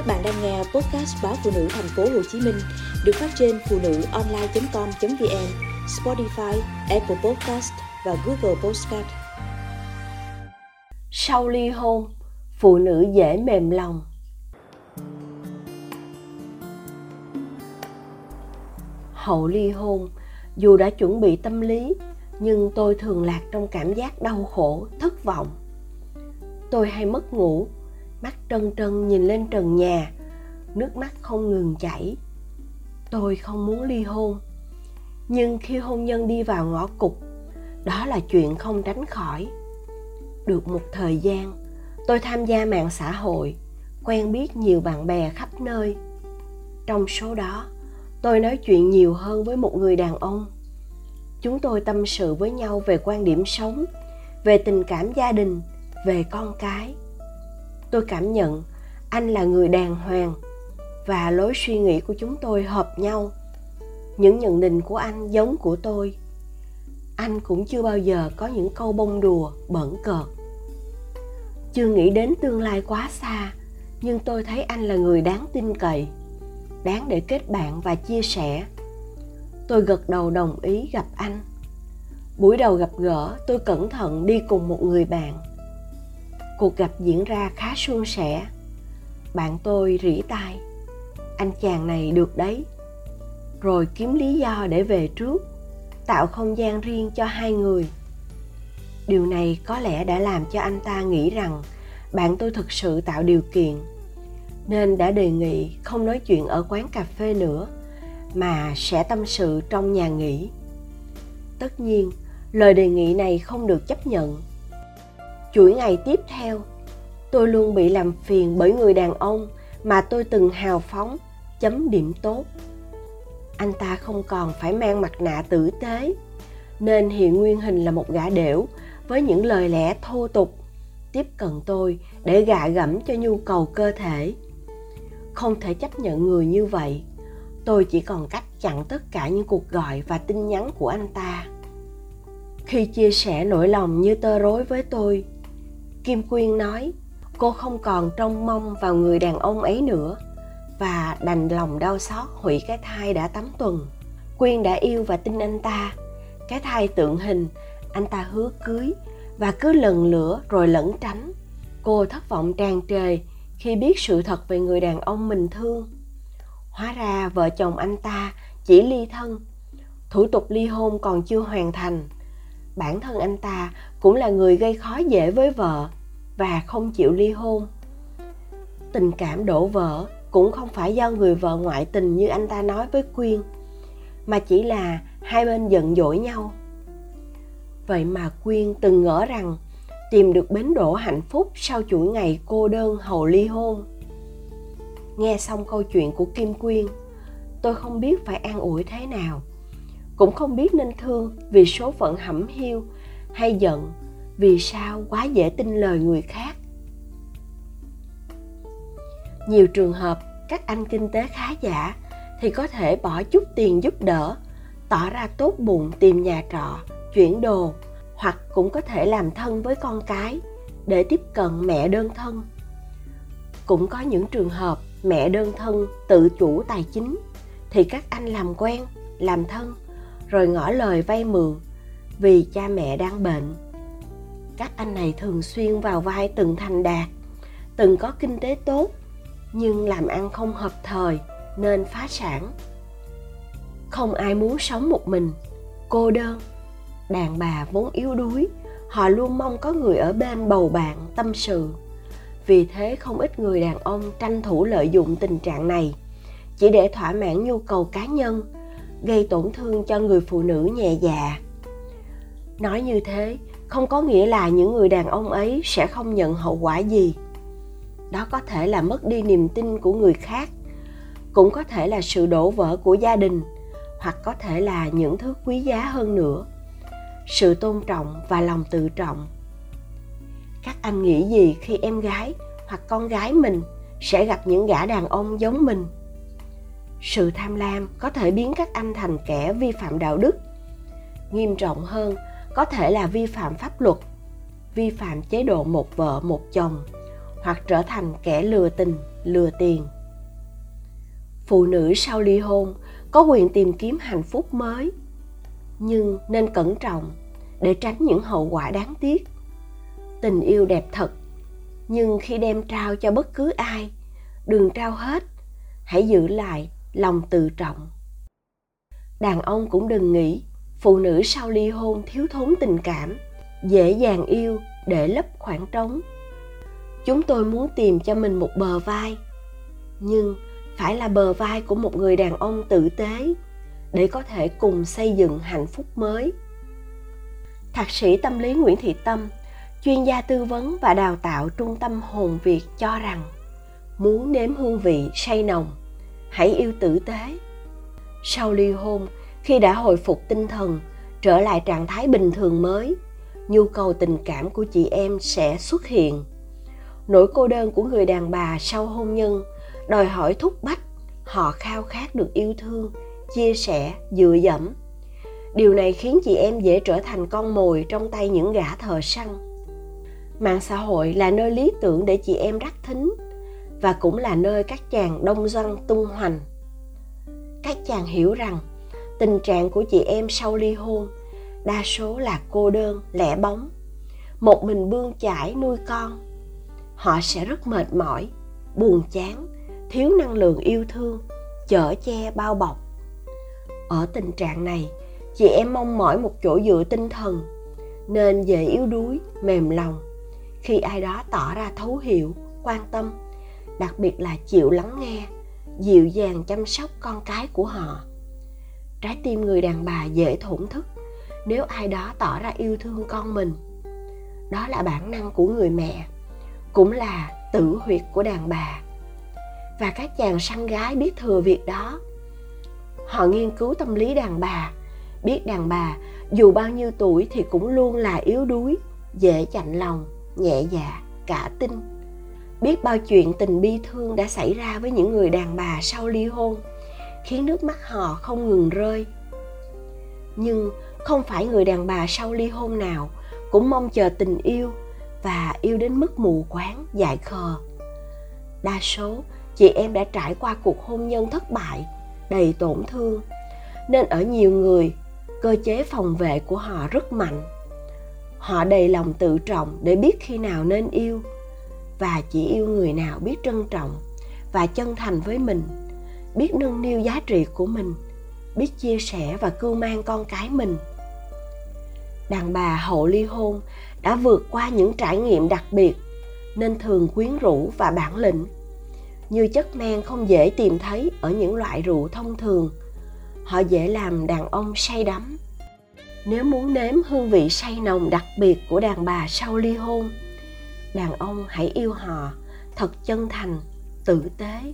Các bạn đang nghe podcast báo phụ nữ thành phố Hồ Chí Minh được phát trên phụ nữ online.com.vn, Spotify, Apple Podcast và Google Podcast. Sau ly hôn, phụ nữ dễ mềm lòng. Hậu ly hôn, dù đã chuẩn bị tâm lý, nhưng tôi thường lạc trong cảm giác đau khổ, thất vọng. Tôi hay mất ngủ, mắt trân trân nhìn lên trần nhà. Nước mắt không ngừng chảy. Tôi không muốn ly hôn. Nhưng khi hôn nhân đi vào ngõ cụt, đó là chuyện không tránh khỏi. Được một thời gian, tôi tham gia mạng xã hội, quen biết nhiều bạn bè khắp nơi. Trong số đó, tôi nói chuyện nhiều hơn với một người đàn ông. Chúng tôi tâm sự với nhau về quan điểm sống, về tình cảm gia đình, về con cái tôi cảm nhận anh là người đàng hoàng và lối suy nghĩ của chúng tôi hợp nhau. Những nhận định của anh giống của tôi. Anh cũng chưa bao giờ có những câu bông đùa, bẩn cợt. Chưa nghĩ đến tương lai quá xa, nhưng tôi thấy anh là người đáng tin cậy, đáng để kết bạn và chia sẻ. Tôi gật đầu đồng ý gặp anh. Buổi đầu gặp gỡ, tôi cẩn thận đi cùng một người bạn cuộc gặp diễn ra khá suôn sẻ. Bạn tôi rỉ tai. Anh chàng này được đấy. Rồi kiếm lý do để về trước, tạo không gian riêng cho hai người. Điều này có lẽ đã làm cho anh ta nghĩ rằng bạn tôi thực sự tạo điều kiện, nên đã đề nghị không nói chuyện ở quán cà phê nữa, mà sẽ tâm sự trong nhà nghỉ. Tất nhiên, lời đề nghị này không được chấp nhận chuỗi ngày tiếp theo. Tôi luôn bị làm phiền bởi người đàn ông mà tôi từng hào phóng, chấm điểm tốt. Anh ta không còn phải mang mặt nạ tử tế, nên hiện nguyên hình là một gã đểu với những lời lẽ thô tục, tiếp cận tôi để gạ gẫm cho nhu cầu cơ thể. Không thể chấp nhận người như vậy. Tôi chỉ còn cách chặn tất cả những cuộc gọi và tin nhắn của anh ta. Khi chia sẻ nỗi lòng như tơ rối với tôi kim quyên nói cô không còn trông mong vào người đàn ông ấy nữa và đành lòng đau xót hủy cái thai đã 8 tuần. Quyên đã yêu và tin anh ta. Cái thai tượng hình, anh ta hứa cưới và cứ lần lửa rồi lẩn tránh. Cô thất vọng tràn trề khi biết sự thật về người đàn ông mình thương. Hóa ra vợ chồng anh ta chỉ ly thân. Thủ tục ly hôn còn chưa hoàn thành. Bản thân anh ta cũng là người gây khó dễ với vợ và không chịu ly hôn. Tình cảm đổ vỡ cũng không phải do người vợ ngoại tình như anh ta nói với quyên, mà chỉ là hai bên giận dỗi nhau. Vậy mà quyên từng ngỡ rằng tìm được bến đỗ hạnh phúc sau chuỗi ngày cô đơn hầu ly hôn. Nghe xong câu chuyện của kim quyên, tôi không biết phải an ủi thế nào cũng không biết nên thương vì số phận hẩm hiu hay giận, vì sao quá dễ tin lời người khác. Nhiều trường hợp các anh kinh tế khá giả thì có thể bỏ chút tiền giúp đỡ, tỏ ra tốt bụng tìm nhà trọ, chuyển đồ, hoặc cũng có thể làm thân với con cái để tiếp cận mẹ đơn thân. Cũng có những trường hợp mẹ đơn thân tự chủ tài chính thì các anh làm quen, làm thân rồi ngỏ lời vay mượn vì cha mẹ đang bệnh. Các anh này thường xuyên vào vai từng thành đạt, từng có kinh tế tốt, nhưng làm ăn không hợp thời nên phá sản. Không ai muốn sống một mình, cô đơn. Đàn bà vốn yếu đuối, họ luôn mong có người ở bên bầu bạn, tâm sự. Vì thế không ít người đàn ông tranh thủ lợi dụng tình trạng này, chỉ để thỏa mãn nhu cầu cá nhân gây tổn thương cho người phụ nữ nhẹ dạ. Nói như thế, không có nghĩa là những người đàn ông ấy sẽ không nhận hậu quả gì. Đó có thể là mất đi niềm tin của người khác, cũng có thể là sự đổ vỡ của gia đình, hoặc có thể là những thứ quý giá hơn nữa. Sự tôn trọng và lòng tự trọng. Các anh nghĩ gì khi em gái hoặc con gái mình sẽ gặp những gã đàn ông giống mình? Sự tham lam có thể biến các anh thành kẻ vi phạm đạo đức. Nghiêm trọng hơn, có thể là vi phạm pháp luật, vi phạm chế độ một vợ, một chồng, hoặc trở thành kẻ lừa tình, lừa tiền. Phụ nữ sau ly hôn có quyền tìm kiếm hạnh phúc mới, nhưng nên cẩn trọng để tránh những hậu quả đáng tiếc. Tình yêu đẹp thật, nhưng khi đem trao cho bất cứ ai, đừng trao hết, hãy giữ lại lòng tự trọng. Đàn ông cũng đừng nghĩ phụ nữ sau ly hôn thiếu thốn tình cảm, dễ dàng yêu để lấp khoảng trống. Chúng tôi muốn tìm cho mình một bờ vai, nhưng phải là bờ vai của một người đàn ông tử tế để có thể cùng xây dựng hạnh phúc mới. Thạc sĩ tâm lý nguyễn thị tâm, chuyên gia tư vấn và đào tạo trung tâm hồn việt cho rằng, muốn nếm hương vị say nồng hãy yêu tử tế. Sau ly hôn, khi đã hồi phục tinh thần, trở lại trạng thái bình thường mới, nhu cầu tình cảm của chị em sẽ xuất hiện. Nỗi cô đơn của người đàn bà sau hôn nhân đòi hỏi thúc bách, họ khao khát được yêu thương, chia sẻ, dựa dẫm. Điều này khiến chị em dễ trở thành con mồi trong tay những gã thợ săn. Mạng xã hội là nơi lý tưởng để chị em rắc thính và cũng là nơi các chàng đông doanh tung hoành. Các chàng hiểu rằng, tình trạng của chị em sau ly hôn, đa số là cô đơn, lẻ bóng. Một mình bươn chải nuôi con, họ sẽ rất mệt mỏi, buồn chán, thiếu năng lượng yêu thương, chở che bao bọc. Ở tình trạng này, chị em mong mỏi một chỗ dựa tinh thần, nên dễ yếu đuối, mềm lòng. Khi ai đó tỏ ra thấu hiểu, quan tâm đặc biệt là chịu lắng nghe, dịu dàng chăm sóc con cái của họ. Trái tim người đàn bà dễ thổn thức nếu ai đó tỏ ra yêu thương con mình. Đó là bản năng của người mẹ, cũng là tử huyệt của đàn bà. Và các chàng săn gái biết thừa việc đó. Họ nghiên cứu tâm lý đàn bà, biết đàn bà dù bao nhiêu tuổi thì cũng luôn là yếu đuối, dễ chạnh lòng, nhẹ dạ cả tin biết bao chuyện tình bi thương đã xảy ra với những người đàn bà sau ly hôn, khiến nước mắt họ không ngừng rơi. Nhưng không phải người đàn bà sau ly hôn nào cũng mong chờ tình yêu và yêu đến mức mù quáng, dại khờ. Đa số chị em đã trải qua cuộc hôn nhân thất bại, đầy tổn thương, nên ở nhiều người, cơ chế phòng vệ của họ rất mạnh. Họ đầy lòng tự trọng để biết khi nào nên yêu và chỉ yêu người nào biết trân trọng và chân thành với mình, biết nâng niu giá trị của mình, biết chia sẻ và cưu mang con cái mình. Đàn bà hậu ly hôn đã vượt qua những trải nghiệm đặc biệt nên thường quyến rũ và bản lĩnh. Như chất men không dễ tìm thấy ở những loại rượu thông thường, họ dễ làm đàn ông say đắm. Nếu muốn nếm hương vị say nồng đặc biệt của đàn bà sau ly hôn đàn ông hãy yêu họ thật chân thành tử tế.